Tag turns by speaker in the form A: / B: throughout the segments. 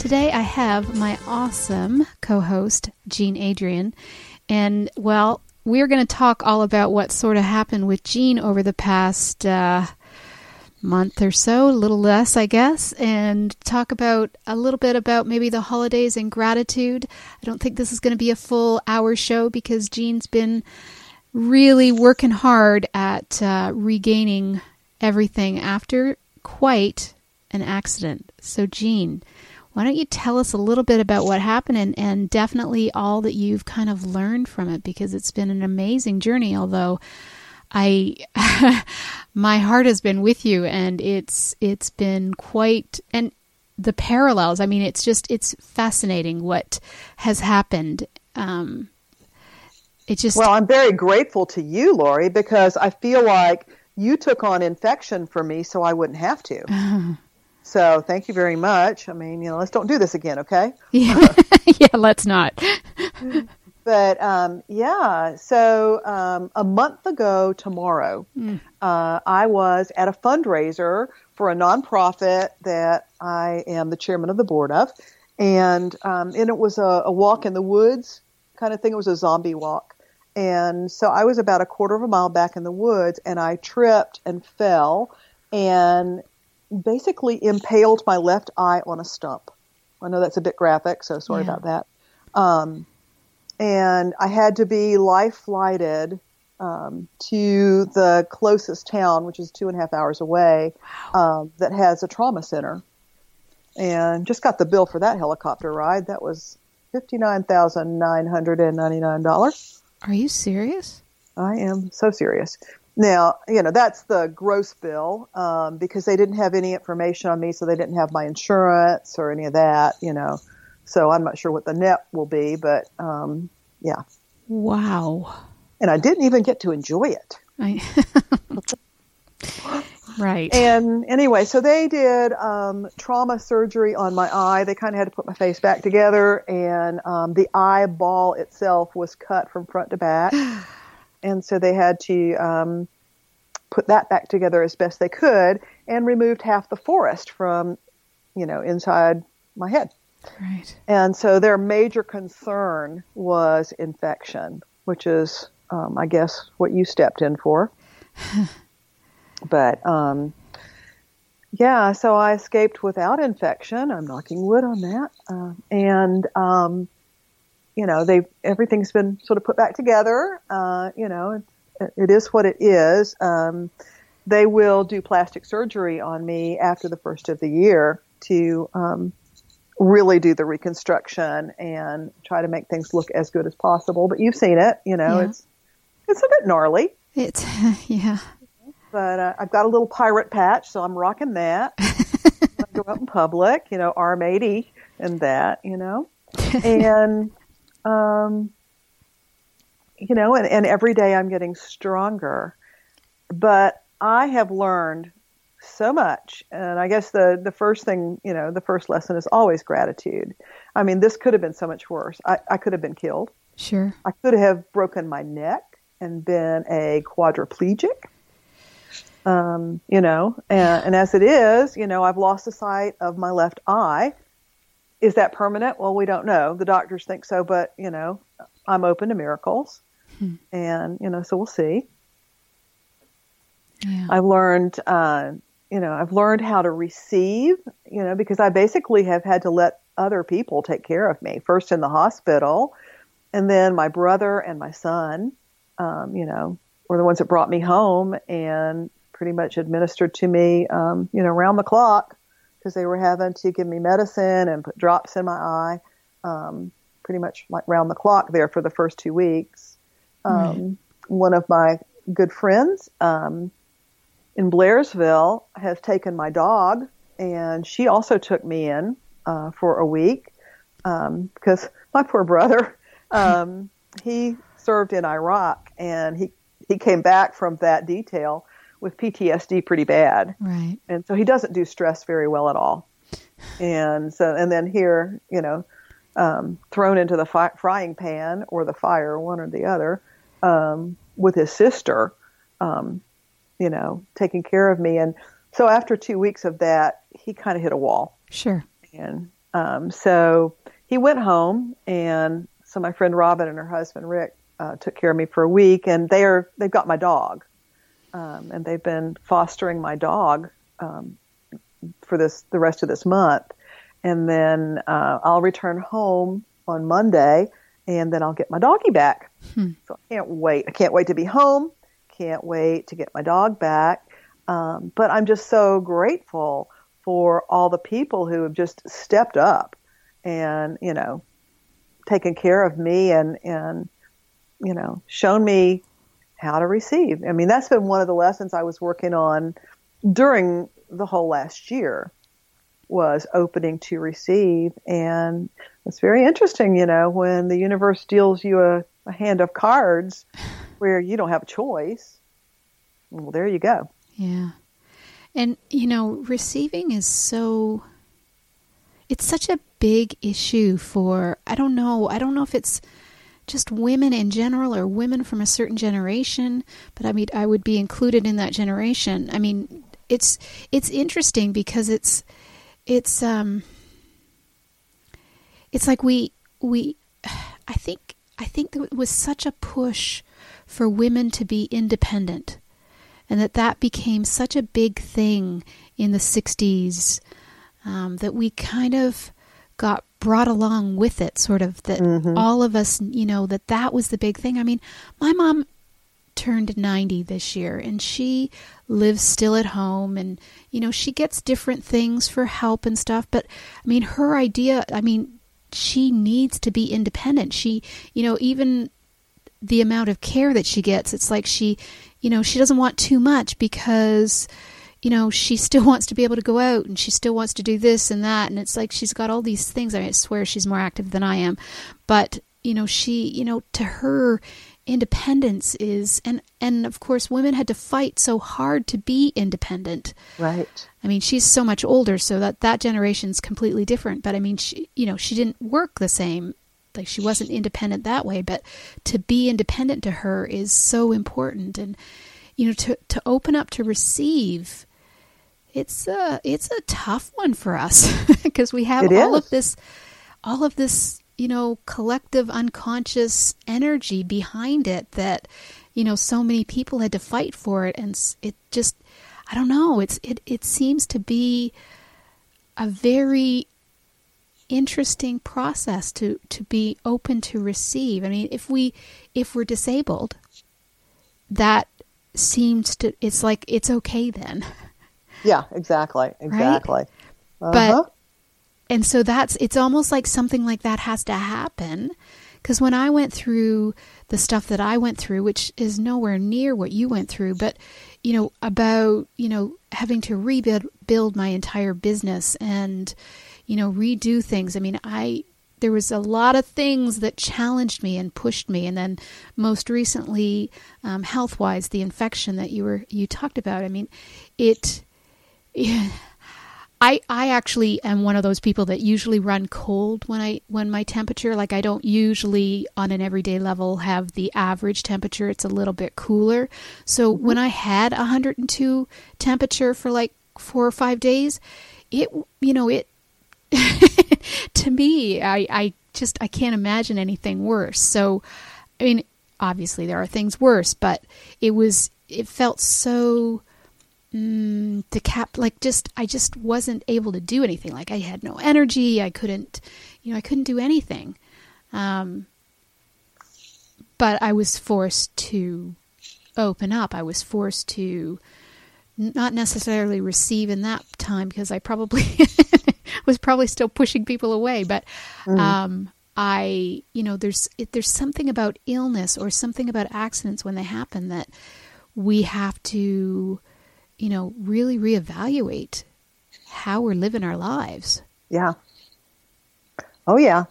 A: Today I have my awesome co host, Jean Adrienne. And, well, we're going to talk all about what sort of happened with Jean over the past uh, month or so, a little less, I guess, and talk about a little bit about maybe the holidays and gratitude. I don't think this is going to be a full hour show because Jean's been really working hard at uh, regaining everything after quite an accident. So, Jean, why don't you tell us a little bit about what happened and, and definitely all that you've kind of learned from it because it's been an amazing journey, although I my heart has been with you and it's it's been quite and the parallels, I mean it's just it's fascinating what has happened. Um it just
B: Well, I'm very grateful to you, Laurie, because I feel like you took on infection for me so I wouldn't have to. So thank you very much. I mean, you know, let's don't do this again, okay?
A: yeah, yeah let's not.
B: but um, yeah, so um, a month ago tomorrow, mm. uh, I was at a fundraiser for a nonprofit that I am the chairman of the board of, and um, and it was a, a walk in the woods kind of thing. It was a zombie walk. And so I was about a quarter of a mile back in the woods and I tripped and fell and basically impaled my left eye on a stump. I know that's a bit graphic, so sorry yeah. about that. Um, and I had to be life flighted um, to the closest town, which is two and a half hours away, wow. um, that has a trauma center. And just got the bill for that helicopter ride. That was fifty-nine thousand nine hundred and ninety-nine dollars.
A: Are you serious?
B: I am so serious. Now, you know, that's the gross bill um, because they didn't have any information on me, so they didn't have my insurance or any of that, you know. So I'm not sure what the net will be, but um, yeah.
A: Wow.
B: And I didn't even get to enjoy it.
A: I... right.
B: And anyway, so they did um, trauma surgery on my eye. They kind of had to put my face back together, and um, the eyeball itself was cut from front to back. and so they had to um, put that back together as best they could and removed half the forest from, you know, inside my head.
A: Right.
B: And so their major concern was infection, which is, um, I guess, what you stepped in for. but um, yeah, so I escaped without infection. I'm knocking wood on that. Uh, and um, you know, they everything's been sort of put back together. Uh, you know, it, it is what it is. Um, they will do plastic surgery on me after the first of the year to um, really do the reconstruction and try to make things look as good as possible. But you've seen it, you know, yeah. it's it's a bit gnarly.
A: It's yeah.
B: But uh, I've got a little pirate patch, so I'm rocking that. I go out in public, you know, arm eighty and that, you know, and um, you know, and, and every day I'm getting stronger. But I have learned so much. And I guess the, the first thing, you know, the first lesson is always gratitude. I mean, this could have been so much worse. I, I could have been killed.
A: Sure.
B: I could have broken my neck and been a quadriplegic. Um, you know, and, and as it is, you know, I've lost the sight of my left eye is that permanent? Well, we don't know. The doctors think so, but you know, I'm open to miracles, hmm. and you know, so we'll see. Yeah. I've learned, uh, you know, I've learned how to receive, you know, because I basically have had to let other people take care of me. First in the hospital, and then my brother and my son, um, you know, were the ones that brought me home and pretty much administered to me, um, you know, round the clock because they were having to give me medicine and put drops in my eye, um, pretty much like round the clock there for the first two weeks. Um, right. One of my good friends um, in Blairsville has taken my dog, and she also took me in uh, for a week um, because my poor brother, um, he served in Iraq, and he he came back from that detail with PTSD pretty bad.
A: Right.
B: And so he doesn't do stress very well at all. And so, and then here, you know, um, thrown into the fi- frying pan or the fire, one or the other, um, with his sister, um, you know, taking care of me. And so after two weeks of that, he kind of hit a wall.
A: Sure.
B: And um, so he went home, and so my friend Robin and her husband Rick uh, took care of me for a week, and they are they've got my dog um, and they've been fostering my dog um, for this the rest of this month, and then uh, I'll return home on Monday, and then I'll get my doggy back. Hmm. So I can't wait. I can't wait to be home. Can't wait to get my dog back. Um, but I'm just so grateful for all the people who have just stepped up and you know taken care of me and and you know shown me how to receive. I mean, that's been one of the lessons I was working on during the whole last year was opening to receive. And it's very interesting, you know, when the universe deals you a, a hand of cards where you don't have a choice. Well, there you go.
A: Yeah. And, you know, receiving is so, it's such a big issue for, I don't know, I don't know if it's, just women in general or women from a certain generation, but I mean I would be included in that generation. I mean, it's it's interesting because it's it's um it's like we we I think I think there was such a push for women to be independent and that that became such a big thing in the 60s um, that we kind of got brought along with it sort of that mm-hmm. all of us you know that that was the big thing i mean my mom turned 90 this year and she lives still at home and you know she gets different things for help and stuff but i mean her idea i mean she needs to be independent she you know even the amount of care that she gets it's like she you know she doesn't want too much because you know, she still wants to be able to go out and she still wants to do this and that. And it's like she's got all these things. I, swear she's more active than I am. But, you know, she, you know, to her, independence is and and of course women had to fight so hard to be independent
B: right
A: i mean she's so much older so that that generation's completely different but i mean she you know she didn't work the same like she wasn't independent that way but to be independent to her is so important and you know to to open up to receive it's a it's a tough one for us because we have all of this all of this you know collective unconscious energy behind it that you know so many people had to fight for it and it just I don't know it's it it seems to be a very interesting process to to be open to receive. I mean, if we if we're disabled, that seems to it's like it's okay then.
B: Yeah, exactly. Exactly.
A: Right? Uh-huh. But and so that's it's almost like something like that has to happen because when I went through the stuff that I went through, which is nowhere near what you went through, but you know about you know having to rebuild build my entire business and you know redo things. I mean, I there was a lot of things that challenged me and pushed me, and then most recently, um, health wise, the infection that you were you talked about. I mean, it yeah. I I actually am one of those people that usually run cold when I when my temperature like I don't usually on an everyday level have the average temperature it's a little bit cooler. So mm-hmm. when I had 102 temperature for like 4 or 5 days, it you know it to me I I just I can't imagine anything worse. So I mean obviously there are things worse, but it was it felt so mm, to cap like just I just wasn't able to do anything. Like I had no energy. I couldn't, you know, I couldn't do anything. Um, but I was forced to open up. I was forced to not necessarily receive in that time because I probably was probably still pushing people away. But um, I, you know, there's it, there's something about illness or something about accidents when they happen that we have to, you know, really reevaluate how we're living our lives.
B: Yeah. Oh yeah.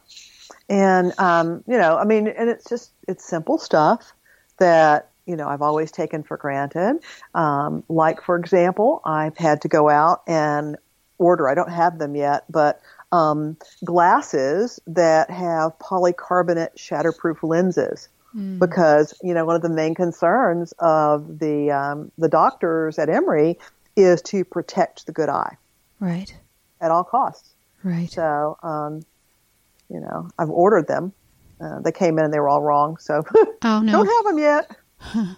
B: And um, you know, I mean, and it's just it's simple stuff that you know I've always taken for granted. Um, like for example, I've had to go out and order. I don't have them yet, but um, glasses that have polycarbonate shatterproof lenses. Because you know one of the main concerns of the um, the doctors at Emory is to protect the good eye
A: Right.
B: at all costs.
A: Right.
B: So, um, you know, I've ordered them. Uh, they came in and they were all wrong. So,
A: Oh no.
B: don't have them yet.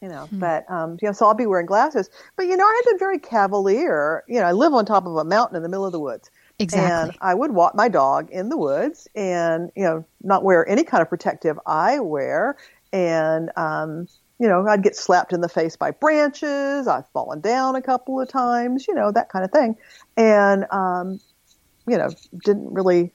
B: you know, but um, you know, so I'll be wearing glasses. But you know, I had been very cavalier. You know, I live on top of a mountain in the middle of the woods.
A: Exactly.
B: And I would walk my dog in the woods and, you know, not wear any kind of protective eyewear. And, um, you know, I'd get slapped in the face by branches. I've fallen down a couple of times, you know, that kind of thing. And, um, you know, didn't really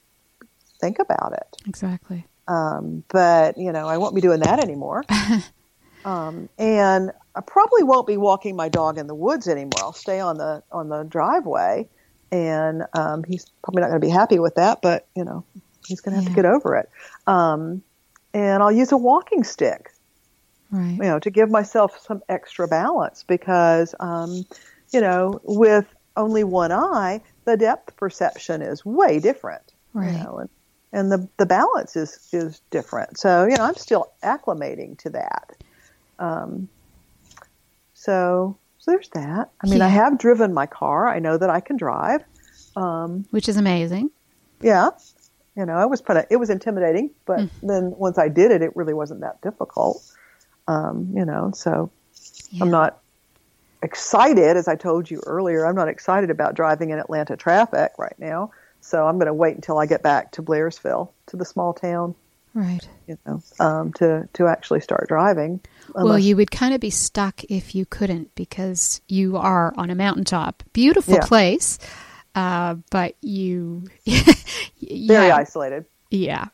B: think about it.
A: Exactly.
B: Um, but, you know, I won't be doing that anymore. um, and I probably won't be walking my dog in the woods anymore. I'll stay on the, on the driveway and, um, he's probably not going to be happy with that, but, you know, he's going to have
A: Yeah.
B: to get over it. Um, and I'll use a walking stick
A: Right.
B: you know, to give myself some extra balance because, um, you know, with only one eye, the depth perception is way different.
A: Right.
B: You know, and, and the, the balance is, is different. So, you know, I'm still acclimating to that. Um, so, so there's that. I mean, I have driven my car. I know that I can drive. Um,
A: Which is amazing.
B: yeah. You know, it was kind of, it was intimidating, but then once I did it, it really wasn't that difficult. Um, you know, so
A: Yeah.
B: I'm not excited, as I told you earlier. I'm not excited about driving in Atlanta traffic right now. So I'm going to wait until I get back to Blairsville, to the small town,
A: Right.
B: you know, um, to to actually start driving.
A: Well, you would kind of be stuck if you couldn't because you are on a mountaintop. Beautiful
B: Yeah.
A: place, uh, but you,
B: very
A: yeah,
B: isolated.
A: yeah,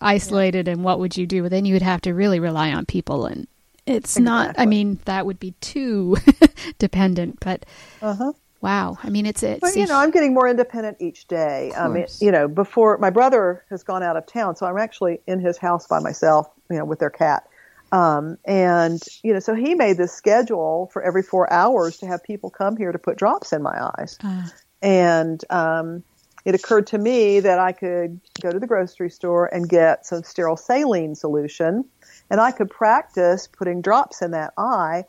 A: isolated. And what would you do? Then you would have to really rely on people, and it's not. I mean, that would be too dependent. But
B: Uh-huh.
A: Wow, I mean, it's it's
B: But you know, I'm getting more independent each day. I mean, you know, before my brother has gone out of town, so I'm actually in his house by myself, you know, with their cat. Um, and you know, so he made this schedule for every four hours to have people come here to put drops in my eyes.
A: uh,
B: And um, it occurred to me that I could go to the grocery store and get some sterile saline solution, and I could practice putting drops in that eye,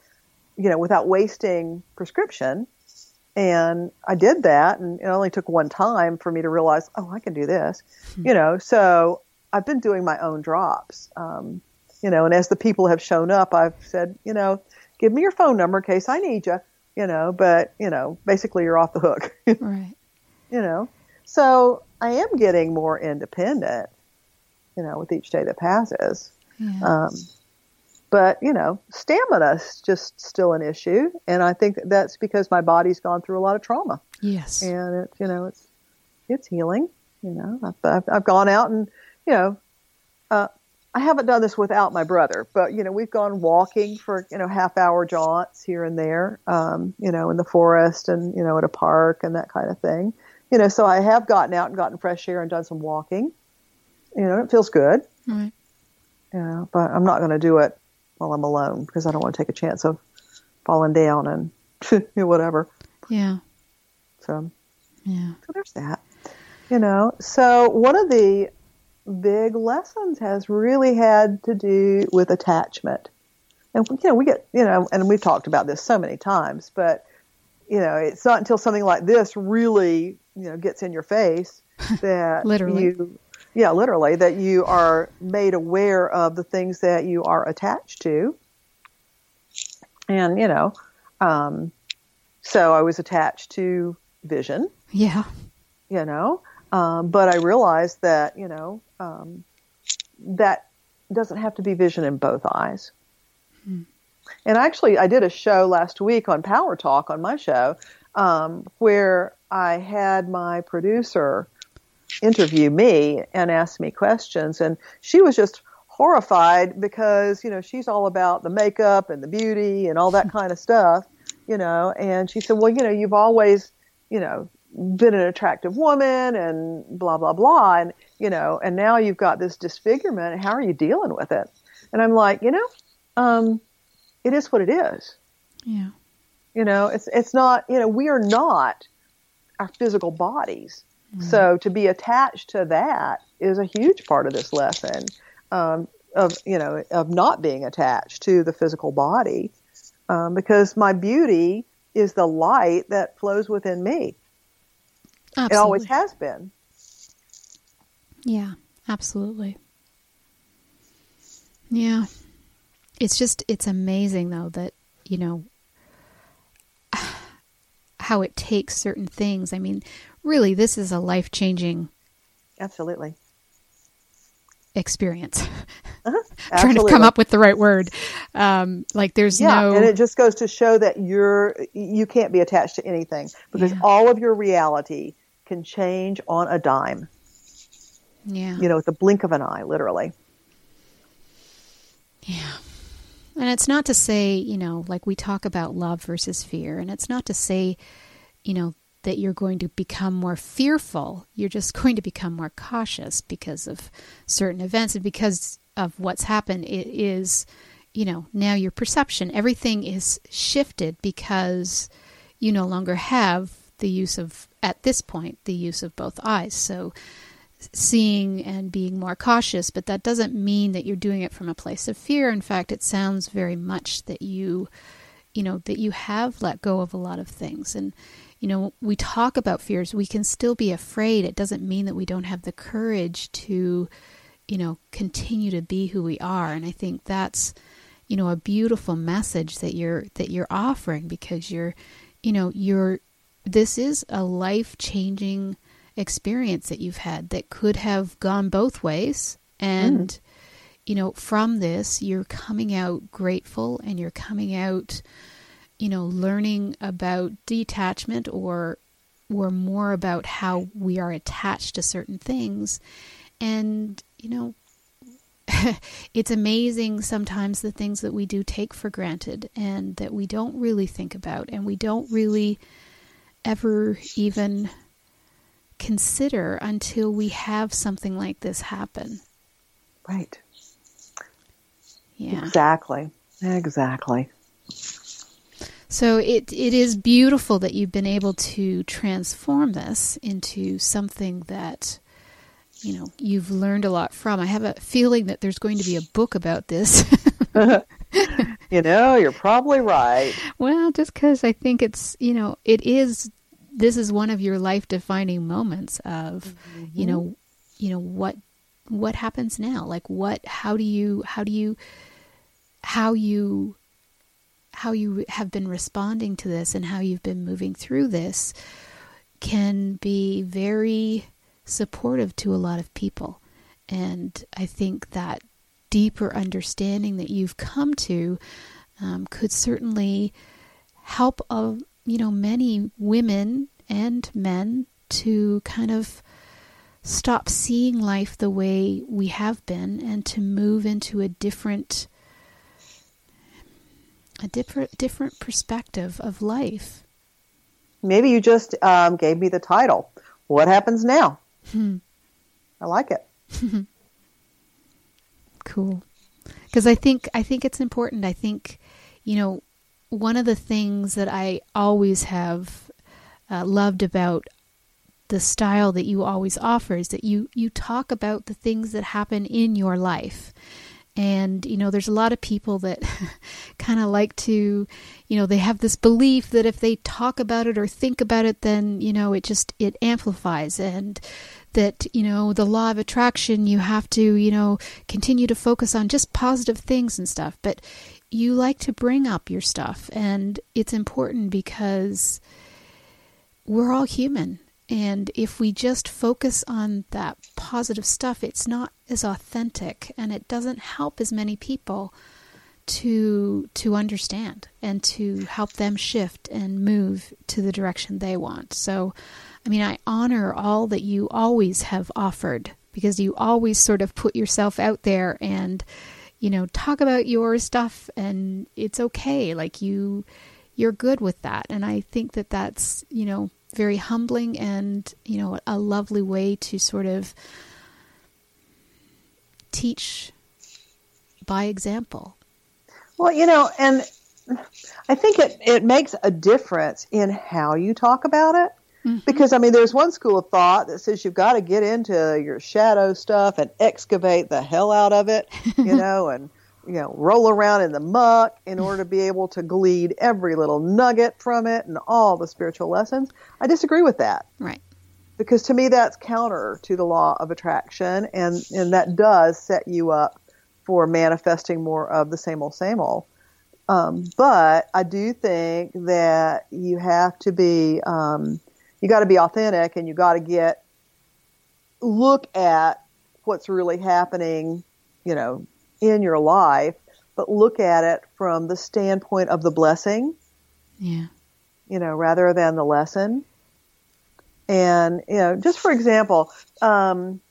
B: you know, without wasting prescription. And I did that, and it only took one time for me to realize, oh, I can do this, you know. So I've been doing my own drops, um, you know. And as the people have shown up, I've said, you know, give me your phone number in case I need you, you know. But you know, basically, you're off the hook,
A: right.
B: you know. So I am getting more independent, you know, with each day that passes.
A: Yeah.
B: Um, but you know, stamina's just still an issue, and I think that's because my body's gone through a lot of trauma,
A: yes.
B: and it, you know, it's it's healing. You know, I've, I've, I've gone out and you know, uh, I haven't done this without my brother, but you know, we've gone walking for you know half hour jaunts here and there, um, you know, in the forest and you know at a park and that kind of thing. You know, so I have gotten out and gotten fresh air and done some walking. You know, it feels good.
A: Right.
B: Yeah, but I'm not going to do it while I'm alone because I don't want to take a chance of falling down and whatever.
A: Yeah.
B: So,
A: Yeah.
B: so there's that. You know, so one of the big lessons has really had to do with attachment. And you know, we get, you know, and we've talked about this so many times, but you know, it's not until something like this really, you know, gets in your face that
A: Literally.
B: you yeah, literally that you are made aware of the things that you are attached to. And, you know, Um, so I was attached to vision,
A: Yeah.
B: you know, um, but I realized that, you know, um, that doesn't have to be vision in both eyes. And actually, I did a show last week on Power Talk on my show um, where I had my producer interview me and ask me questions, and she was just horrified because you know she's all about the makeup and the beauty and all that kind of stuff, you know. And she said, "Well, you know, you've always, you know, been an attractive woman and blah blah blah, and you know, and now you've got this disfigurement. How are you dealing with it?" And I'm like, you know, um, it is what it is.
A: Yeah.
B: You know, it's it's not. You know, we are not our physical bodies. So to be attached to that is a huge part of this lesson um, of you know of not being attached to the physical body, um, because my beauty is the light that flows within me.
A: Absolutely.
B: It always has been.
A: Yeah, absolutely. Yeah. It's just, it's amazing though that, you know, how it takes certain things. I mean, really, this is a life changing
B: Absolutely.
A: experience.
B: Uh-huh.
A: Trying to come up with the right word. Um, like, there's
B: Yeah,
A: no.
B: and it just goes to show that you're you can't be attached to anything because
A: Yeah.
B: all of your reality can change on a dime.
A: yeah.
B: You know, with the blink of an eye, literally.
A: Yeah. And it's not to say, you know, like we talk about love versus fear, and it's not to say, you know, that you're going to become more fearful. You're just going to become more cautious because of certain events and because of what's happened. It is, you know, now your perception, everything is shifted because you no longer have the use of, at this point, the use of both eyes. So, seeing and being more cautious, but that doesn't mean that you're doing it from a place of fear. In fact, it sounds very much that you, you know, that you have let go of a lot of things. And, you know, we talk about fears, we can still be afraid. It doesn't mean that we don't have the courage to, you know, continue to be who we are. And I think that's, you know, a beautiful message that you're that you're offering because you're, you know, you're this is a life-changing experience that you've had that could have gone both ways and mm. you know from this you're coming out grateful and you're coming out you know learning about detachment or or more about how we are attached to certain things and you know it's amazing sometimes the things that we do take for granted and that we don't really think about and we don't really ever even consider until we have something like this happen.
B: Right.
A: Yeah.
B: Exactly. Exactly.
A: So it it is beautiful that you've been able to transform this into something that you know you've learned a lot from. I have a feeling that there's going to be a book about this.
B: You know, you're probably right.
A: well, just because I think it's you know it is this is one of your life defining moments of mm-hmm. you know you know what what happens now like what how do you how do you how you how you have been responding to this and how you've been moving through this can be very supportive to a lot of people. And i think that deeper understanding that you've come to um, could certainly help uh, you know many women and men to kind of stop seeing life the way we have been and to move into a different a different different perspective of life.
B: Maybe you just um, gave me the title. What happens now?
A: Hmm.
B: I like it.
A: Cool. Because I think I think it's important. I think you know one of the things that I always have uh, loved about the style that you always offer is that you you talk about the things that happen in your life. And you know, there's a lot of people that kind of like to, you know, they have this belief that if they talk about it or think about it, then you know, it just it amplifies, and that you know, the law of attraction, you have to, you know, continue to focus on just positive things and stuff. But you like to bring up your stuff, and it's important because we're all human. And if we just focus on that positive stuff, it's not as authentic and it doesn't help as many people to to understand and to help them shift and move to the direction they want. So I mean I honor all that you always have offered because you always sort of put yourself out there and you know talk about your stuff and it's okay like you you're good with that and I think that that's you know very humbling and you know a lovely way to sort of teach by example.
B: Well, you know, and I think it, it makes a difference in how you talk about it. Mm-hmm. Because, I mean, there's one school of thought that says you've got to get into your shadow stuff and excavate the hell out of it, you know, and you know, roll around in the muck in order to be able to glean every little nugget from it and all the spiritual lessons. I disagree with that.
A: Right.
B: Because to me, that's counter to the law of attraction, and, and that does set you up for manifesting more of the same old, same old. Um, but I do think that you have to be, um, you got to be authentic and you got to get, look at what's really happening, you know, in your life, but look at it from the standpoint of the blessing.
A: Yeah.
B: You know, rather than the lesson. And, you know, just for example, um,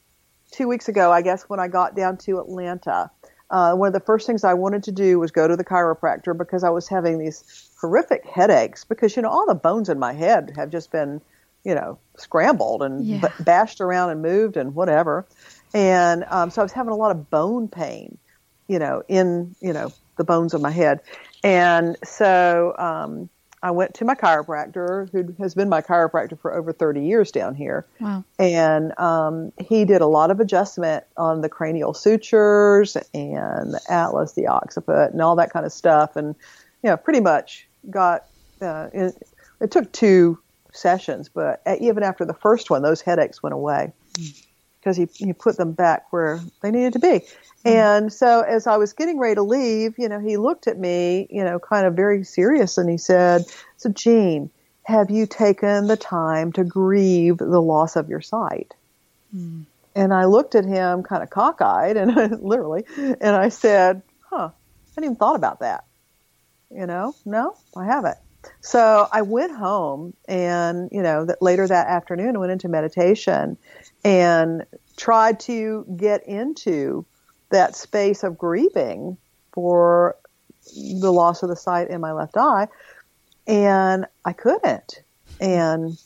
B: two weeks ago, I guess when I got down to Atlanta, uh, one of the first things I wanted to do was go to the chiropractor because I was having these horrific headaches because, you know, all the bones in my head have just been, you know, scrambled and yeah. b- bashed around and moved and whatever. And um, so I was having a lot of bone pain you know, in, you know, the bones of my head. And so um, I went to my chiropractor, who has been my chiropractor for over 30 years down here.
A: Wow.
B: And um, he did a lot of adjustment on the cranial sutures and the atlas, the occiput, and all that kind of stuff. And, you know, pretty much got, uh, it, it took two sessions, but even after the first one, those headaches went away. Mm because he, he put them back where they needed to be. Mm-hmm. And so as I was getting ready to leave, you know, he looked at me, you know, kind of very serious and he said, so Jean, have you taken the time to grieve the loss of your sight? Mm. And I looked at him kind of cockeyed and literally, and I said, huh, I hadn't even thought about that. You know, no, I haven't. So I went home and, you know, that later that afternoon I went into meditation and tried to get into that space of grieving for the loss of the sight in my left eye. And I couldn't. And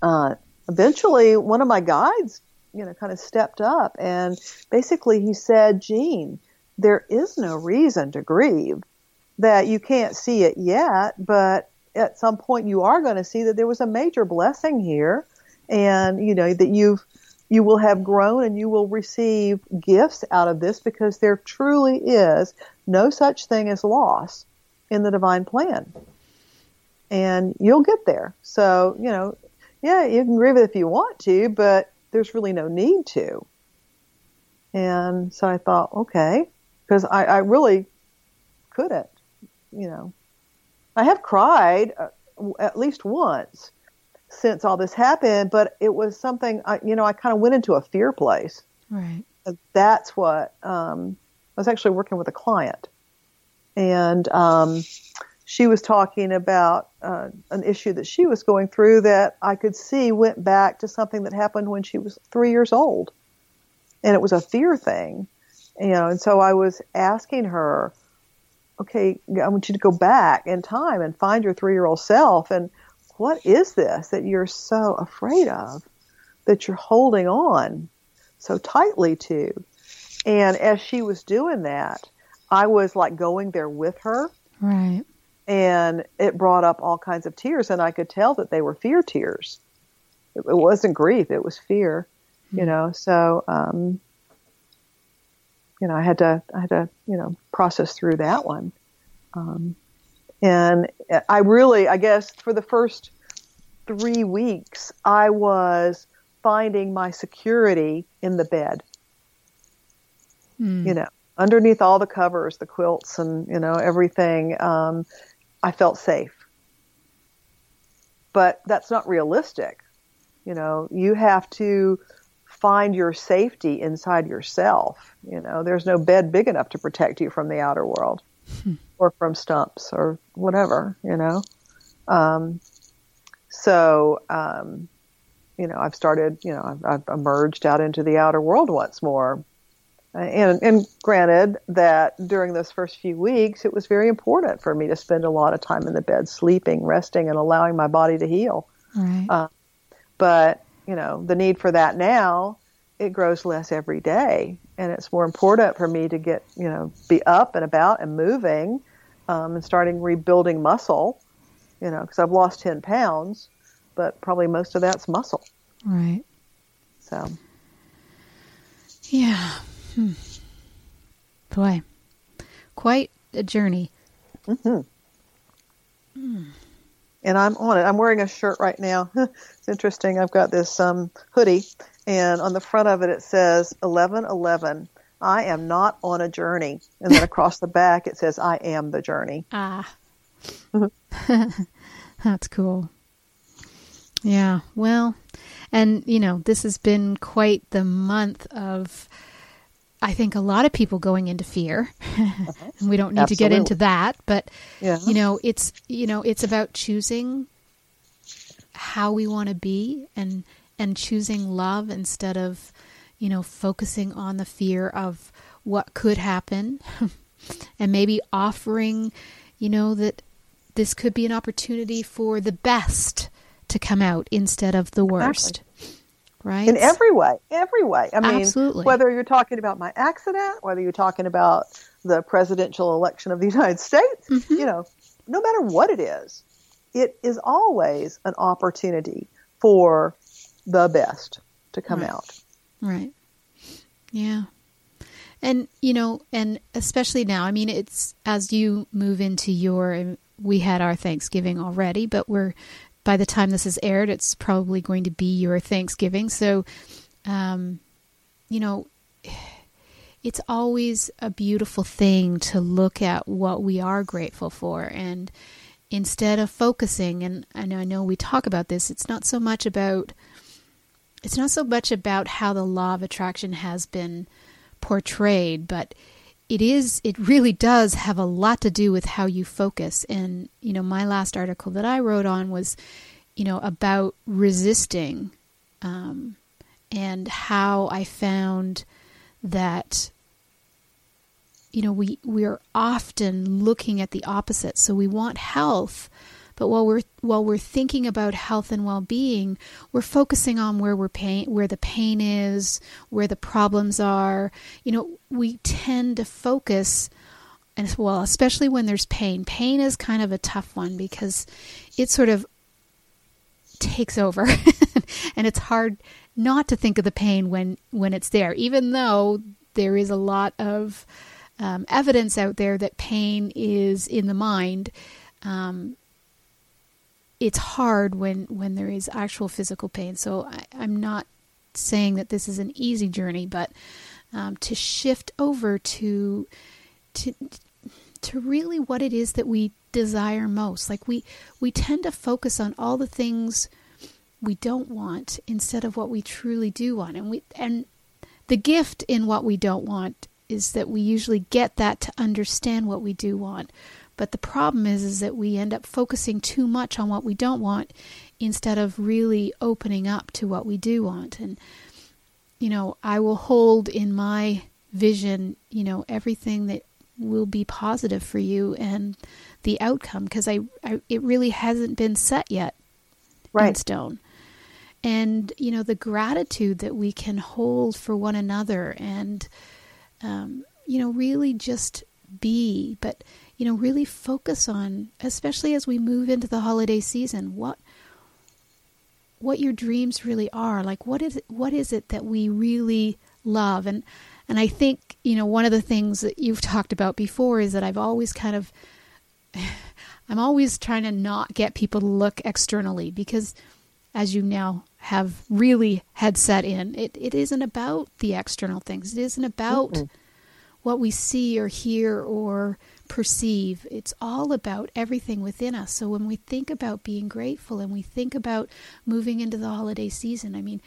B: uh, eventually one of my guides, you know, kind of stepped up and basically he said, Jean, there is no reason to grieve that you can't see it yet, but at some point you are going to see that there was a major blessing here and you know that you've you will have grown and you will receive gifts out of this because there truly is no such thing as loss in the divine plan. And you'll get there. So, you know, yeah, you can grieve it if you want to, but there's really no need to. And so I thought, okay, because I, I really couldn't, you know. I have cried uh, at least once since all this happened, but it was something, I, you know, I kind of went into a fear place.
A: Right.
B: That's what, um, I was actually working with a client and, um, she was talking about uh, an issue that she was going through that I could see went back to something that happened when she was three years old. And it was a fear thing, you know, and so I was asking her, okay, I want you to go back in time and find your three year old self and what is this that you're so afraid of that you're holding on so tightly to? And as she was doing that, I was like going there with her.
A: Right.
B: And it brought up all kinds of tears, and I could tell that they were fear tears. It, it wasn't grief, it was fear, mm-hmm. you know. So, um, you know, I had to, I had to, you know, process through that one. Um, and I really, I guess, for the first three weeks, I was finding my security in the bed. Mm. You know, underneath all the covers, the quilts, and you know everything, um, I felt safe. But that's not realistic. You know, you have to find your safety inside yourself. You know, there's no bed big enough to protect you from the outer world or from stumps or whatever. You know, um, so um, you know, I've started. You know, I've, I've emerged out into the outer world once more. And, and granted that during those first few weeks, it was very important for me to spend a lot of time in the bed, sleeping, resting, and allowing my body to heal.
A: Right.
B: Uh, but you know, the need for that now, it grows less every day, and it's more important for me to get you know be up and about and moving, um, and starting rebuilding muscle. You know, because I've lost ten pounds, but probably most of that's muscle.
A: Right.
B: So.
A: Yeah. Hmm. Boy, quite a journey.
B: Mm-hmm. Mm. And I'm on it. I'm wearing a shirt right now. it's interesting. I've got this um, hoodie, and on the front of it it says 1111. I am not on a journey. And then across the back it says I am the journey.
A: Ah. That's cool. Yeah. Well, and you know, this has been quite the month of I think a lot of people going into fear, uh-huh. and we don't need Absolutely. to get into that. But yeah. you know, it's you know, it's about choosing how we want to be and and choosing love instead of you know focusing on the fear of what could happen, and maybe offering you know that this could be an opportunity for the best to come out instead of the worst. Exactly right?
B: In every way, every way. I mean,
A: Absolutely.
B: whether you're talking about my accident, whether you're talking about the presidential election of the United States, mm-hmm. you know, no matter what it is, it is always an opportunity for the best to come
A: right.
B: out.
A: Right. Yeah. And, you know, and especially now, I mean, it's as you move into your, we had our Thanksgiving already, but we're by the time this is aired, it's probably going to be your Thanksgiving. So, um, you know, it's always a beautiful thing to look at what we are grateful for. And instead of focusing, and, and I know we talk about this, it's not so much about. It's not so much about how the law of attraction has been portrayed, but it is it really does have a lot to do with how you focus. And you know my last article that i wrote on was you know about resisting um, and how i found that you know we we're often looking at the opposite. So we want health but while we're while we're thinking about health and well-being, we're focusing on where we're pain, where the pain is, where the problems are. You know, we tend to focus and well, especially when there's pain. Pain is kind of a tough one because it sort of takes over and it's hard not to think of the pain when when it's there even though there is a lot of um, evidence out there that pain is in the mind um, it's hard when when there is actual physical pain. So I, am not saying that this is an easy journey, but um, to shift over to to to really what it is that we desire most. Like we we tend to focus on all the things we don't want instead of what we truly do want. And we and the gift in what we don't want is that we usually get that to understand what we do want. But the problem is is that we end up focusing too much on what we don't want instead of really opening up to what we do want. And you know, I will hold in my vision, you know, everything that will be positive for you and the outcome because I, I, it really hasn't been set yet
B: right.
A: in stone. And you know the gratitude that we can hold for one another, and um, you know really just be. But you know, really focus on, especially as we move into the holiday season, what what your dreams really are. Like what is it, what is it that we really love? And and I think, you know, one of the things that you've talked about before is that I've always kind of I'm always trying to not get people to look externally because as you now have really had set in, it, it isn't about the external things. It isn't about mm what we see or hear or perceive. It's all about everything within us. So when we think about being grateful and we think about moving into the holiday season, I mean,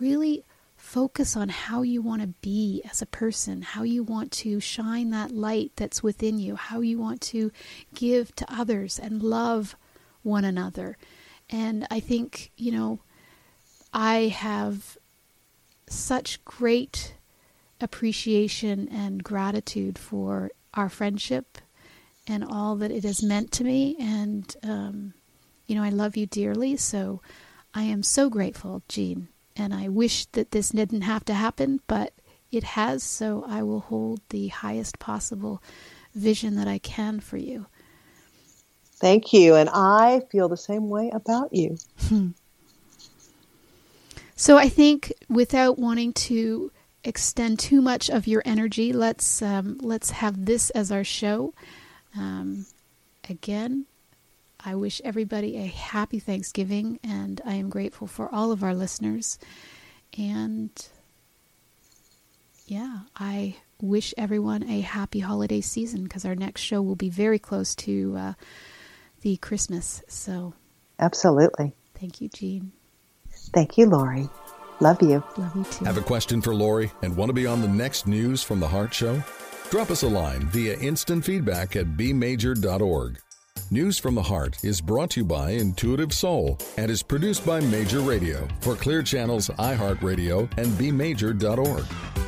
A: really focus on how you want to be as a person, how you want to shine that light that's within you, how you want to give to others and love one another. And I think, you know, I have such great appreciation and gratitude for our friendship and all that it has meant to me. And, um, you know, I love you dearly. So I am so grateful, Jean. And I wish that this didn't have to happen, but it has. So I will hold the highest possible vision that I can for you.
B: Thank you. And I feel the same way about you.
A: Hmm. So I think without wanting to extend too much of your energy, let's um, let's have this as our show. Um, again, I wish everybody a happy Thanksgiving, and I am grateful for all of our listeners. And yeah, I wish everyone a happy holiday season because our next show will be very close to uh, the Christmas. So,
B: absolutely.
A: Thank you, Jean.
B: Thank you, Laurie. Love you.
A: Love you too.
C: I have a question for Laurie and want to be on the next News from the Heart show? Drop us a line via instant feedback at bmajor.org. News from the Heart is brought to you by Intuitive Soul and is produced by Major Radio for Clear Channels, iHeartRadio, and bmajor.org.